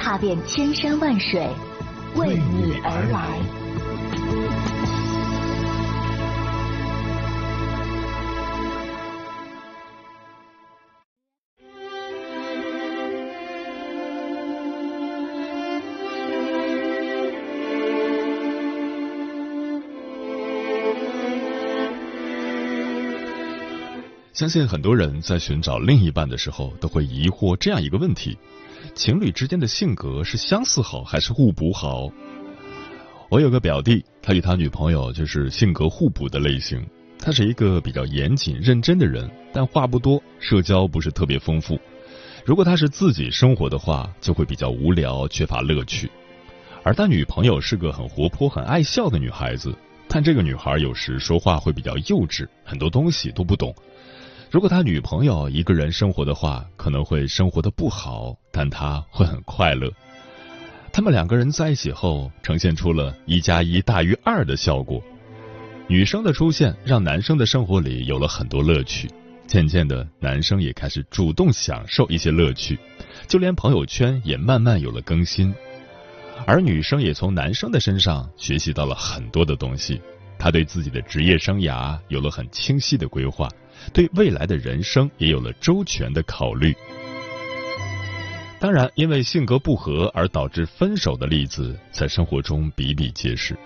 踏遍千山万水，为你而来。相信很多人在寻找另一半的时候，都会疑惑这样一个问题：情侣之间的性格是相似好还是互补好？我有个表弟，他与他女朋友就是性格互补的类型。他是一个比较严谨认真的人，但话不多，社交不是特别丰富。如果他是自己生活的话，就会比较无聊，缺乏乐趣。而他女朋友是个很活泼、很爱笑的女孩子，但这个女孩有时说话会比较幼稚，很多东西都不懂。如果他女朋友一个人生活的话，可能会生活的不好，但他会很快乐。他们两个人在一起后，呈现出了一加一大于二的效果。女生的出现让男生的生活里有了很多乐趣，渐渐的，男生也开始主动享受一些乐趣，就连朋友圈也慢慢有了更新。而女生也从男生的身上学习到了很多的东西，她对自己的职业生涯有了很清晰的规划。对未来的人生也有了周全的考虑。当然，因为性格不合而导致分手的例子在生活中比比皆是。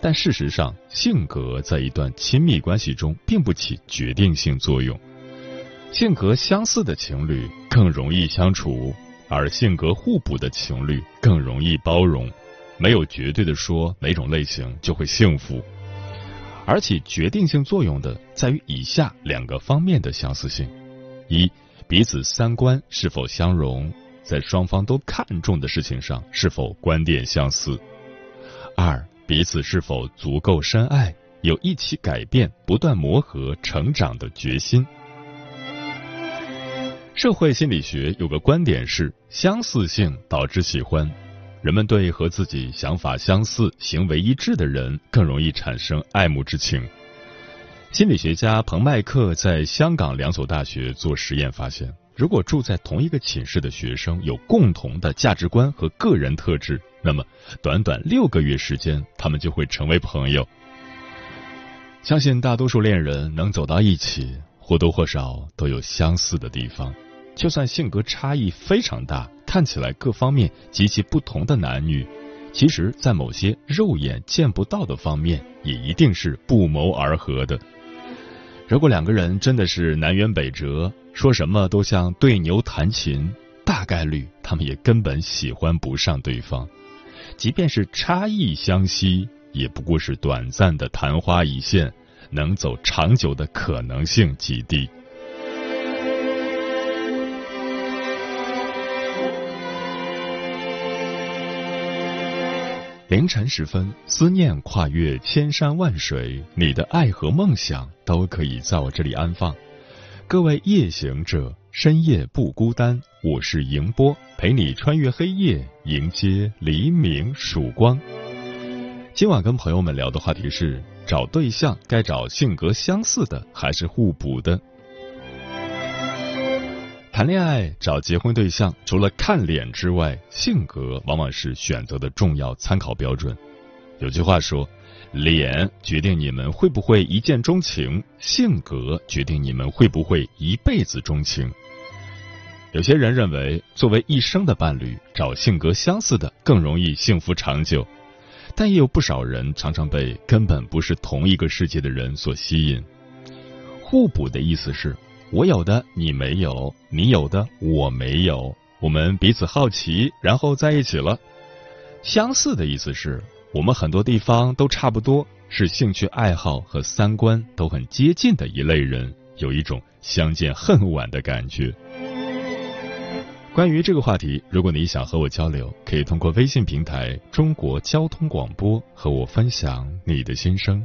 但事实上，性格在一段亲密关系中并不起决定性作用。性格相似的情侣更容易相处，而性格互补的情侣更容易包容。没有绝对的说哪种类型就会幸福。而起决定性作用的在于以下两个方面的相似性：一、彼此三观是否相容，在双方都看重的事情上是否观点相似；二、彼此是否足够深爱，有一起改变、不断磨合、成长的决心。社会心理学有个观点是：相似性导致喜欢。人们对和自己想法相似、行为一致的人更容易产生爱慕之情。心理学家彭麦克在香港两所大学做实验发现，如果住在同一个寝室的学生有共同的价值观和个人特质，那么短短六个月时间，他们就会成为朋友。相信大多数恋人能走到一起，或多或少都有相似的地方，就算性格差异非常大。看起来各方面极其不同的男女，其实，在某些肉眼见不到的方面，也一定是不谋而合的。如果两个人真的是南辕北辙，说什么都像对牛弹琴，大概率他们也根本喜欢不上对方。即便是差异相吸，也不过是短暂的昙花一现，能走长久的可能性极低。凌晨时分，思念跨越千山万水，你的爱和梦想都可以在我这里安放。各位夜行者，深夜不孤单，我是迎波，陪你穿越黑夜，迎接黎明曙光。今晚跟朋友们聊的话题是：找对象该找性格相似的，还是互补的？谈恋爱找结婚对象，除了看脸之外，性格往往是选择的重要参考标准。有句话说：“脸决定你们会不会一见钟情，性格决定你们会不会一辈子钟情。”有些人认为，作为一生的伴侣，找性格相似的更容易幸福长久，但也有不少人常常被根本不是同一个世界的人所吸引。互补的意思是。我有的你没有，你有的我没有，我们彼此好奇，然后在一起了。相似的意思是我们很多地方都差不多，是兴趣爱好和三观都很接近的一类人，有一种相见恨晚的感觉。关于这个话题，如果你想和我交流，可以通过微信平台“中国交通广播”和我分享你的心声。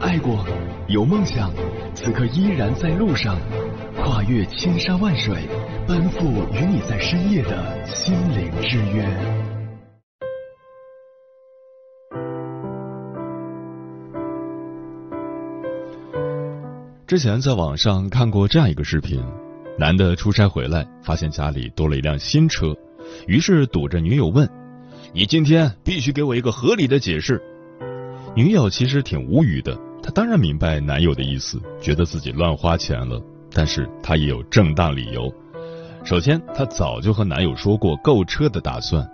爱过，有梦想，此刻依然在路上，跨越千山万水，奔赴与你在深夜的心灵之约。之前在网上看过这样一个视频：男的出差回来，发现家里多了一辆新车，于是堵着女友问：“你今天必须给我一个合理的解释。”女友其实挺无语的。她当然明白男友的意思，觉得自己乱花钱了，但是她也有正当理由。首先，她早就和男友说过购车的打算；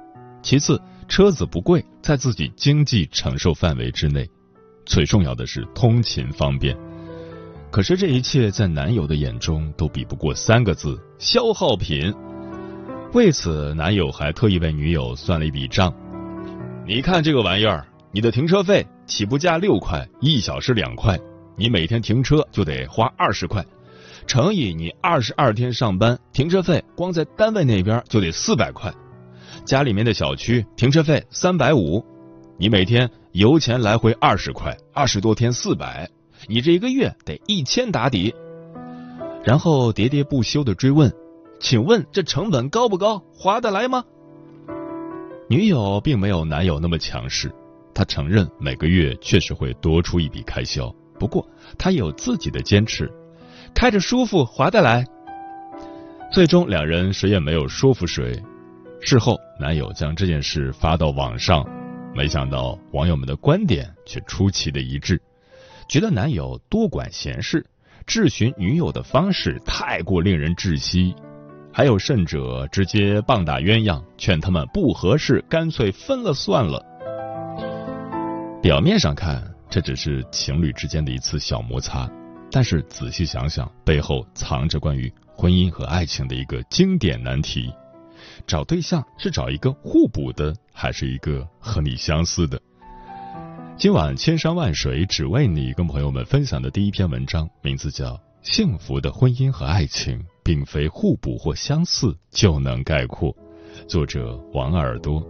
其次，车子不贵，在自己经济承受范围之内；最重要的是通勤方便。可是这一切在男友的眼中都比不过三个字：消耗品。为此，男友还特意为女友算了一笔账：你看这个玩意儿，你的停车费。起步价六块，一小时两块，你每天停车就得花二十块，乘以你二十二天上班，停车费光在单位那边就得四百块，家里面的小区停车费三百五，你每天油钱来回二十块，二十多天四百，你这一个月得一千打底。然后喋喋不休的追问：“请问这成本高不高？划得来吗？”女友并没有男友那么强势。他承认每个月确实会多出一笔开销，不过他有自己的坚持，开着舒服划得来。最终两人谁也没有说服谁。事后男友将这件事发到网上，没想到网友们的观点却出奇的一致，觉得男友多管闲事，质询女友的方式太过令人窒息，还有甚者直接棒打鸳鸯，劝他们不合适，干脆分了算了。表面上看，这只是情侣之间的一次小摩擦，但是仔细想想，背后藏着关于婚姻和爱情的一个经典难题：找对象是找一个互补的，还是一个和你相似的？今晚千山万水只为你，跟朋友们分享的第一篇文章，名字叫《幸福的婚姻和爱情并非互补或相似就能概括》，作者王耳朵。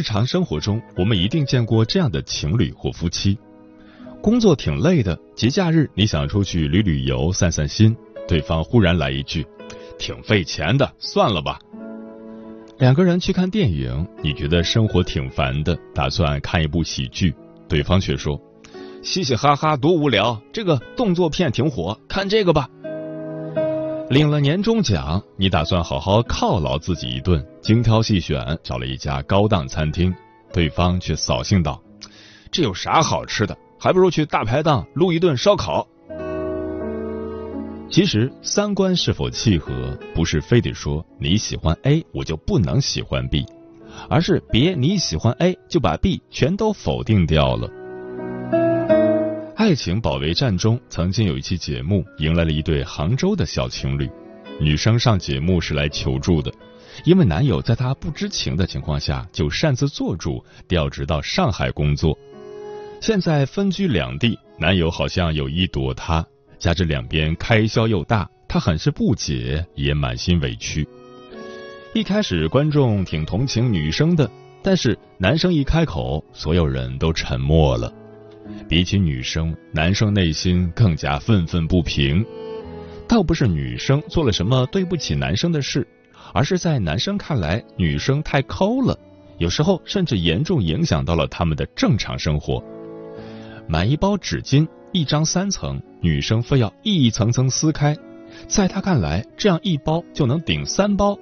日常生活中，我们一定见过这样的情侣或夫妻：工作挺累的，节假日你想出去旅旅游、散散心，对方忽然来一句：“挺费钱的，算了吧。”两个人去看电影，你觉得生活挺烦的，打算看一部喜剧，对方却说：“嘻嘻哈哈多无聊，这个动作片挺火，看这个吧。”领了年终奖，你打算好好犒劳自己一顿，精挑细选找了一家高档餐厅，对方却扫兴道：“这有啥好吃的？还不如去大排档撸一顿烧烤。”其实三观是否契合，不是非得说你喜欢 A 我就不能喜欢 B，而是别你喜欢 A 就把 B 全都否定掉了。爱情保卫战中，曾经有一期节目迎来了一对杭州的小情侣。女生上节目是来求助的，因为男友在她不知情的情况下就擅自做主调职到上海工作。现在分居两地，男友好像有意躲她，加之两边开销又大，她很是不解，也满心委屈。一开始观众挺同情女生的，但是男生一开口，所有人都沉默了。比起女生，男生内心更加愤愤不平。倒不是女生做了什么对不起男生的事，而是在男生看来，女生太抠了，有时候甚至严重影响到了他们的正常生活。买一包纸巾，一张三层，女生非要一层层撕开，在他看来，这样一包就能顶三包。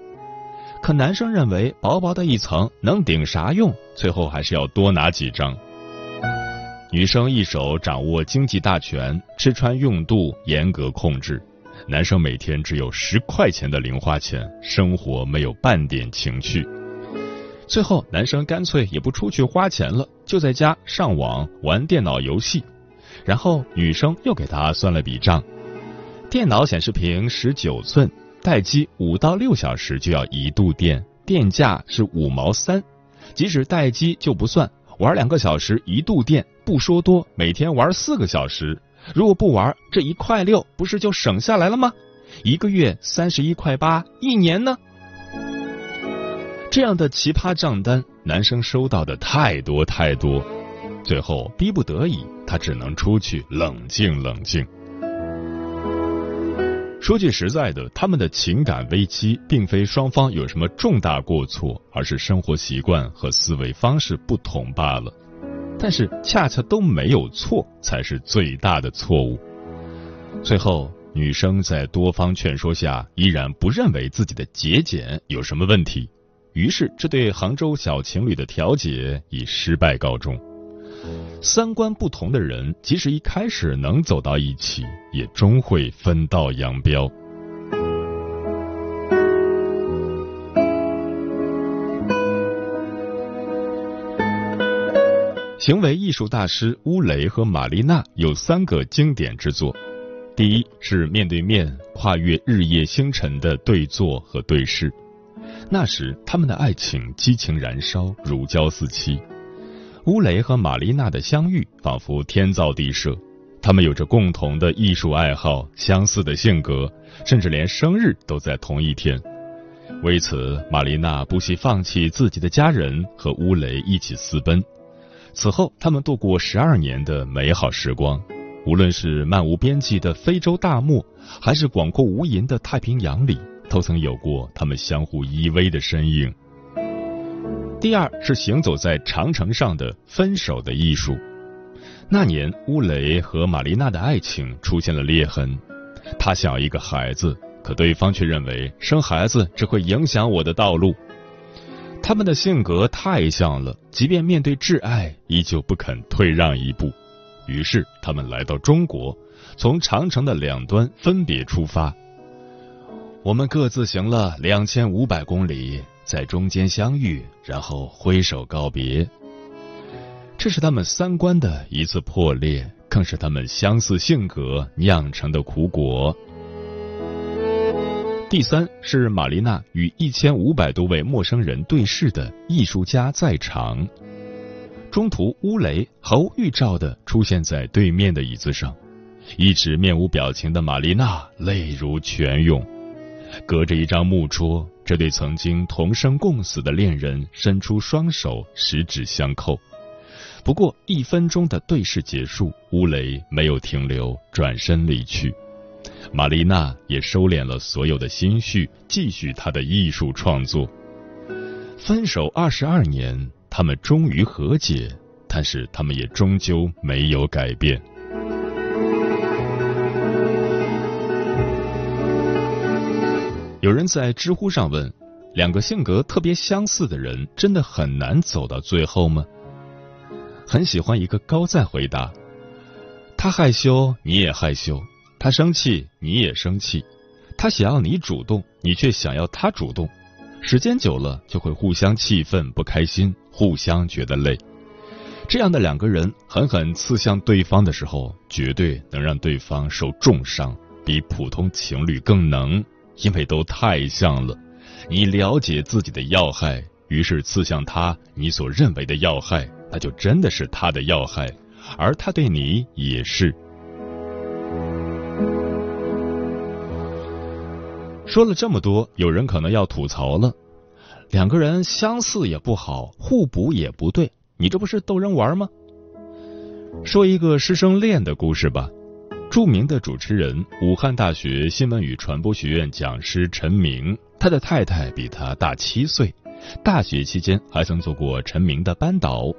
可男生认为薄薄的一层能顶啥用？最后还是要多拿几张。女生一手掌握经济大权，吃穿用度严格控制；男生每天只有十块钱的零花钱，生活没有半点情趣。最后，男生干脆也不出去花钱了，就在家上网玩电脑游戏。然后女生又给他算了笔账：电脑显示屏十九寸。待机五到六小时就要一度电，电价是五毛三。即使待机就不算，玩两个小时一度电，不说多，每天玩四个小时。如果不玩，这一块六不是就省下来了吗？一个月三十一块八，一年呢？这样的奇葩账单，男生收到的太多太多，最后逼不得已，他只能出去冷静冷静。说句实在的，他们的情感危机并非双方有什么重大过错，而是生活习惯和思维方式不同罢了。但是恰恰都没有错，才是最大的错误。最后，女生在多方劝说下，依然不认为自己的节俭有什么问题，于是这对杭州小情侣的调解以失败告终。三观不同的人，即使一开始能走到一起，也终会分道扬镳。行为艺术大师乌雷和玛丽娜有三个经典之作：第一是面对面跨越日夜星辰的对坐和对视，那时他们的爱情激情燃烧，如胶似漆。乌雷和玛丽娜的相遇仿佛天造地设，他们有着共同的艺术爱好、相似的性格，甚至连生日都在同一天。为此，玛丽娜不惜放弃自己的家人，和乌雷一起私奔。此后，他们度过十二年的美好时光。无论是漫无边际的非洲大漠，还是广阔无垠的太平洋里，都曾有过他们相互依偎的身影。第二是行走在长城上的分手的艺术。那年，乌雷和玛丽娜的爱情出现了裂痕。他想要一个孩子，可对方却认为生孩子只会影响我的道路。他们的性格太像了，即便面对挚爱，依旧不肯退让一步。于是，他们来到中国，从长城的两端分别出发。我们各自行了两千五百公里。在中间相遇，然后挥手告别。这是他们三观的一次破裂，更是他们相似性格酿成的苦果。第三是玛丽娜与一千五百多位陌生人对视的艺术家在场。中途，乌雷毫无预兆的出现在对面的椅子上，一直面无表情的玛丽娜泪如泉涌。隔着一张木桌，这对曾经同生共死的恋人伸出双手，十指相扣。不过一分钟的对视结束，乌雷没有停留，转身离去。玛丽娜也收敛了所有的心绪，继续她的艺术创作。分手二十二年，他们终于和解，但是他们也终究没有改变。有人在知乎上问：两个性格特别相似的人，真的很难走到最后吗？很喜欢一个高赞回答：他害羞，你也害羞；他生气，你也生气；他想要你主动，你却想要他主动。时间久了，就会互相气愤、不开心，互相觉得累。这样的两个人狠狠刺向对方的时候，绝对能让对方受重伤，比普通情侣更能。因为都太像了，你了解自己的要害，于是刺向他你所认为的要害，那就真的是他的要害，而他对你也是。说了这么多，有人可能要吐槽了：两个人相似也不好，互补也不对，你这不是逗人玩吗？说一个师生恋的故事吧。著名的主持人，武汉大学新闻与传播学院讲师陈明，他的太太比他大七岁，大学期间还曾做过陈明的班导。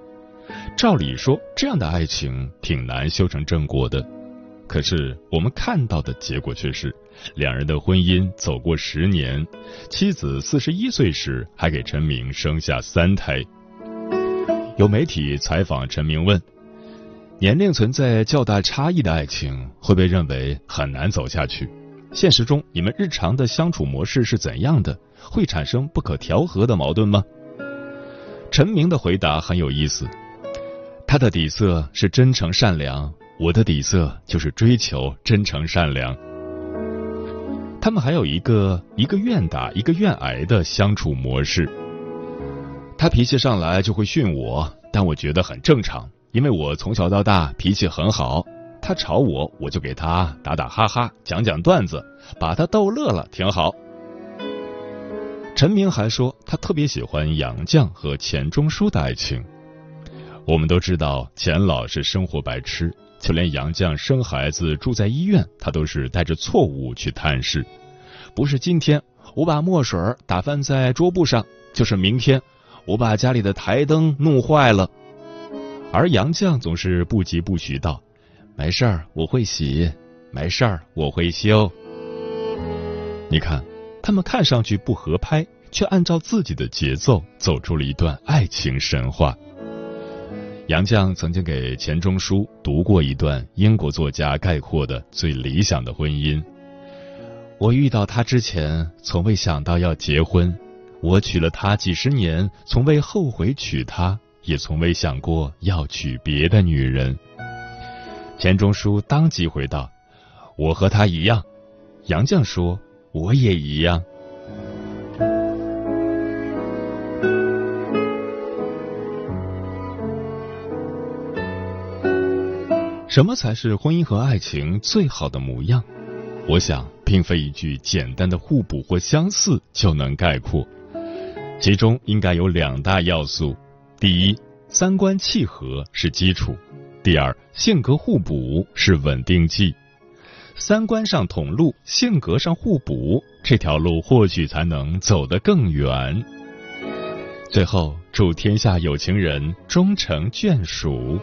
照理说，这样的爱情挺难修成正果的。可是我们看到的结果却是，两人的婚姻走过十年，妻子四十一岁时还给陈明生下三胎。有媒体采访陈明问：“年龄存在较大差异的爱情会被认为很难走下去？现实中你们日常的相处模式是怎样的？会产生不可调和的矛盾吗？”陈明的回答很有意思，他的底色是真诚善良。我的底色就是追求真诚善良。他们还有一个一个愿打一个愿挨的相处模式。他脾气上来就会训我，但我觉得很正常，因为我从小到大脾气很好。他吵我，我就给他打打哈哈，讲讲段子，把他逗乐了，挺好。陈明还说，他特别喜欢杨绛和钱钟书的爱情。我们都知道，钱老是生活白痴。就连杨绛生孩子住在医院，他都是带着错误去探视。不是今天我把墨水打翻在桌布上，就是明天我把家里的台灯弄坏了。而杨绛总是不疾不徐道：“没事儿，我会洗；没事儿，我会修。”你看，他们看上去不合拍，却按照自己的节奏走出了一段爱情神话。杨绛曾经给钱钟书读过一段英国作家概括的最理想的婚姻。我遇到他之前，从未想到要结婚；我娶了她几十年，从未后悔娶她，也从未想过要娶别的女人。钱钟书当即回道：“我和他一样。”杨绛说：“我也一样。”什么才是婚姻和爱情最好的模样？我想，并非一句简单的互补或相似就能概括，其中应该有两大要素：第一，三观契合是基础；第二，性格互补是稳定剂。三观上同路，性格上互补，这条路或许才能走得更远。最后，祝天下有情人终成眷属。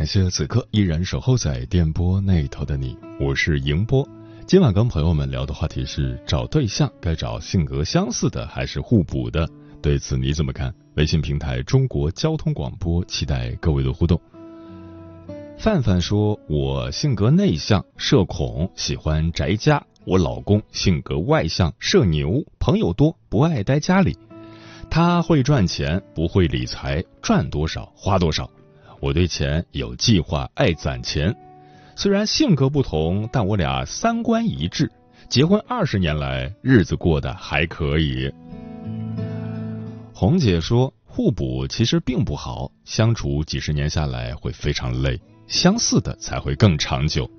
感谢此刻依然守候在电波那头的你，我是迎波。今晚跟朋友们聊的话题是找对象该找性格相似的还是互补的？对此你怎么看？微信平台中国交通广播，期待各位的互动。范范说：“我性格内向，社恐，喜欢宅家。我老公性格外向，社牛，朋友多，不爱待家里。他会赚钱，不会理财，赚多少花多少。”我对钱有计划，爱攒钱。虽然性格不同，但我俩三观一致。结婚二十年来，日子过得还可以。红姐说，互补其实并不好，相处几十年下来会非常累，相似的才会更长久。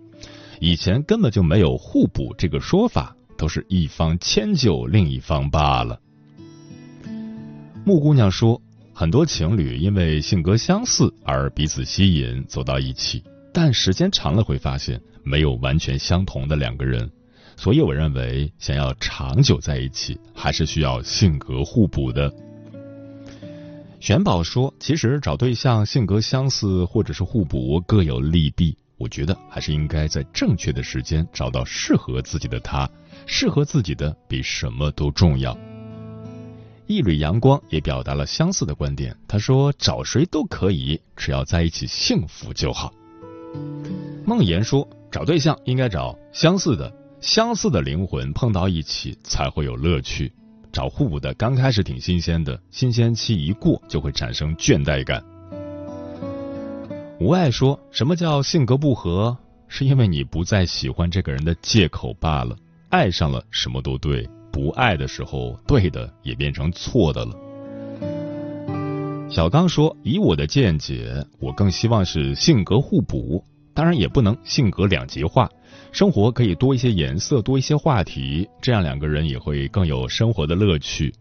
以前根本就没有互补这个说法，都是一方迁就另一方罢了。木姑娘说。很多情侣因为性格相似而彼此吸引走到一起，但时间长了会发现没有完全相同的两个人，所以我认为想要长久在一起，还是需要性格互补的。玄宝说，其实找对象性格相似或者是互补各有利弊，我觉得还是应该在正确的时间找到适合自己的他，适合自己的比什么都重要。一缕阳光也表达了相似的观点。他说：“找谁都可以，只要在一起幸福就好。”梦言说：“找对象应该找相似的，相似的灵魂碰到一起才会有乐趣。找互补的刚开始挺新鲜的，新鲜期一过就会产生倦怠感。无爱说什么叫性格不合，是因为你不再喜欢这个人的借口罢了。爱上了什么都对，不爱的时候对的也变成错的了。小刚说：“以我的见解，我更希望是性格互补，当然也不能性格两极化。生活可以多一些颜色，多一些话题，这样两个人也会更有生活的乐趣。”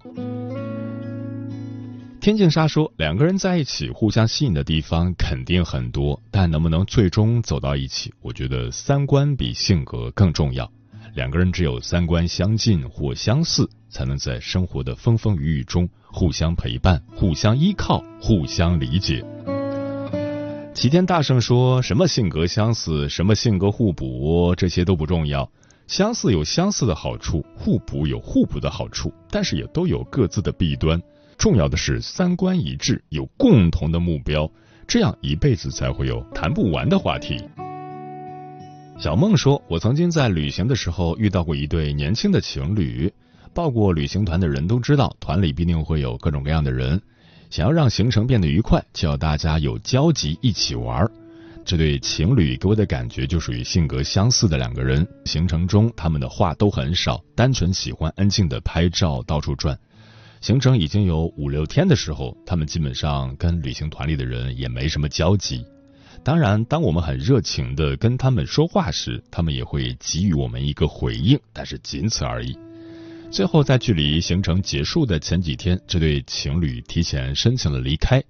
天净沙说：“两个人在一起，互相吸引的地方肯定很多，但能不能最终走到一起，我觉得三观比性格更重要。两个人只有三观相近或相似，才能在生活的风风雨雨中。”互相陪伴，互相依靠，互相理解。齐天大圣说什么性格相似，什么性格互补，这些都不重要。相似有相似的好处，互补有互补的好处，但是也都有各自的弊端。重要的是三观一致，有共同的目标，这样一辈子才会有谈不完的话题。小梦说：“我曾经在旅行的时候遇到过一对年轻的情侣。”报过旅行团的人都知道，团里必定会有各种各样的人。想要让行程变得愉快，就要大家有交集，一起玩。这对情侣给我的感觉就属于性格相似的两个人。行程中他们的话都很少，单纯喜欢安静的拍照，到处转。行程已经有五六天的时候，他们基本上跟旅行团里的人也没什么交集。当然，当我们很热情的跟他们说话时，他们也会给予我们一个回应，但是仅此而已。最后，在距离行程结束的前几天，这对情侣提前申请了离开。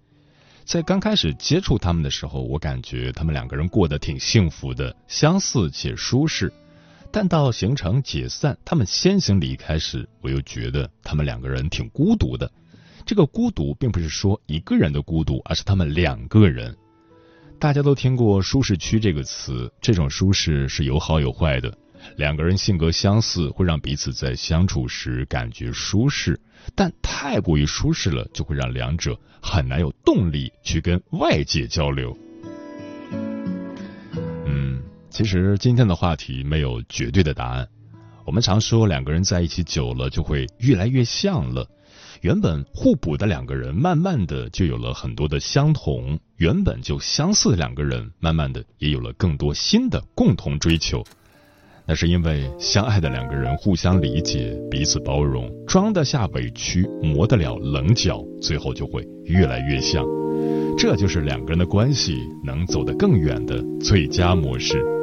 在刚开始接触他们的时候，我感觉他们两个人过得挺幸福的，相似且舒适。但到行程解散，他们先行离开时，我又觉得他们两个人挺孤独的。这个孤独并不是说一个人的孤独，而是他们两个人。大家都听过“舒适区”这个词，这种舒适是有好有坏的。两个人性格相似，会让彼此在相处时感觉舒适，但太过于舒适了，就会让两者很难有动力去跟外界交流。嗯，其实今天的话题没有绝对的答案。我们常说两个人在一起久了就会越来越像了，原本互补的两个人，慢慢的就有了很多的相同；原本就相似的两个人，慢慢的也有了更多新的共同追求。那是因为相爱的两个人互相理解、彼此包容，装得下委屈，磨得了棱角，最后就会越来越像。这就是两个人的关系能走得更远的最佳模式。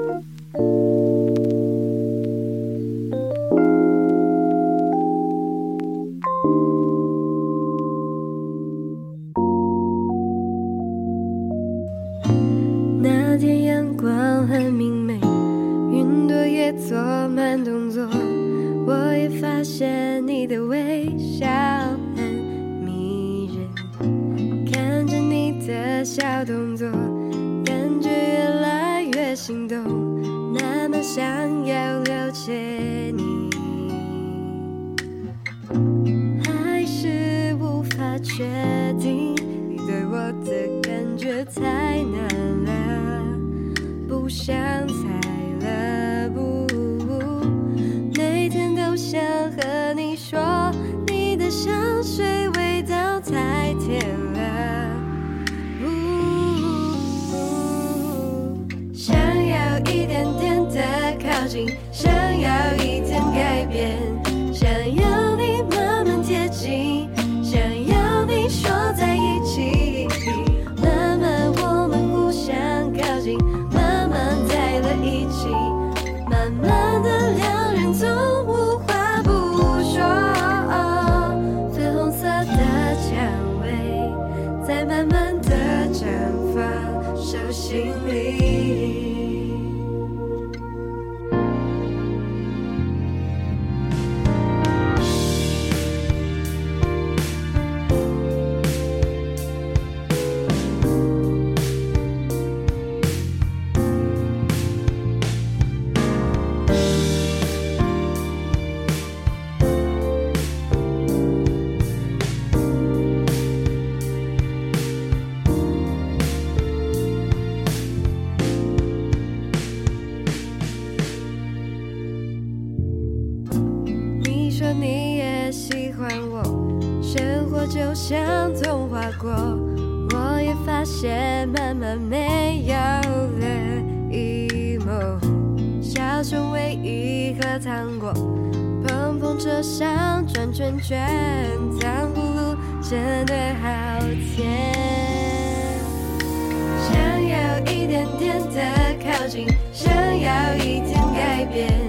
想要一点改变。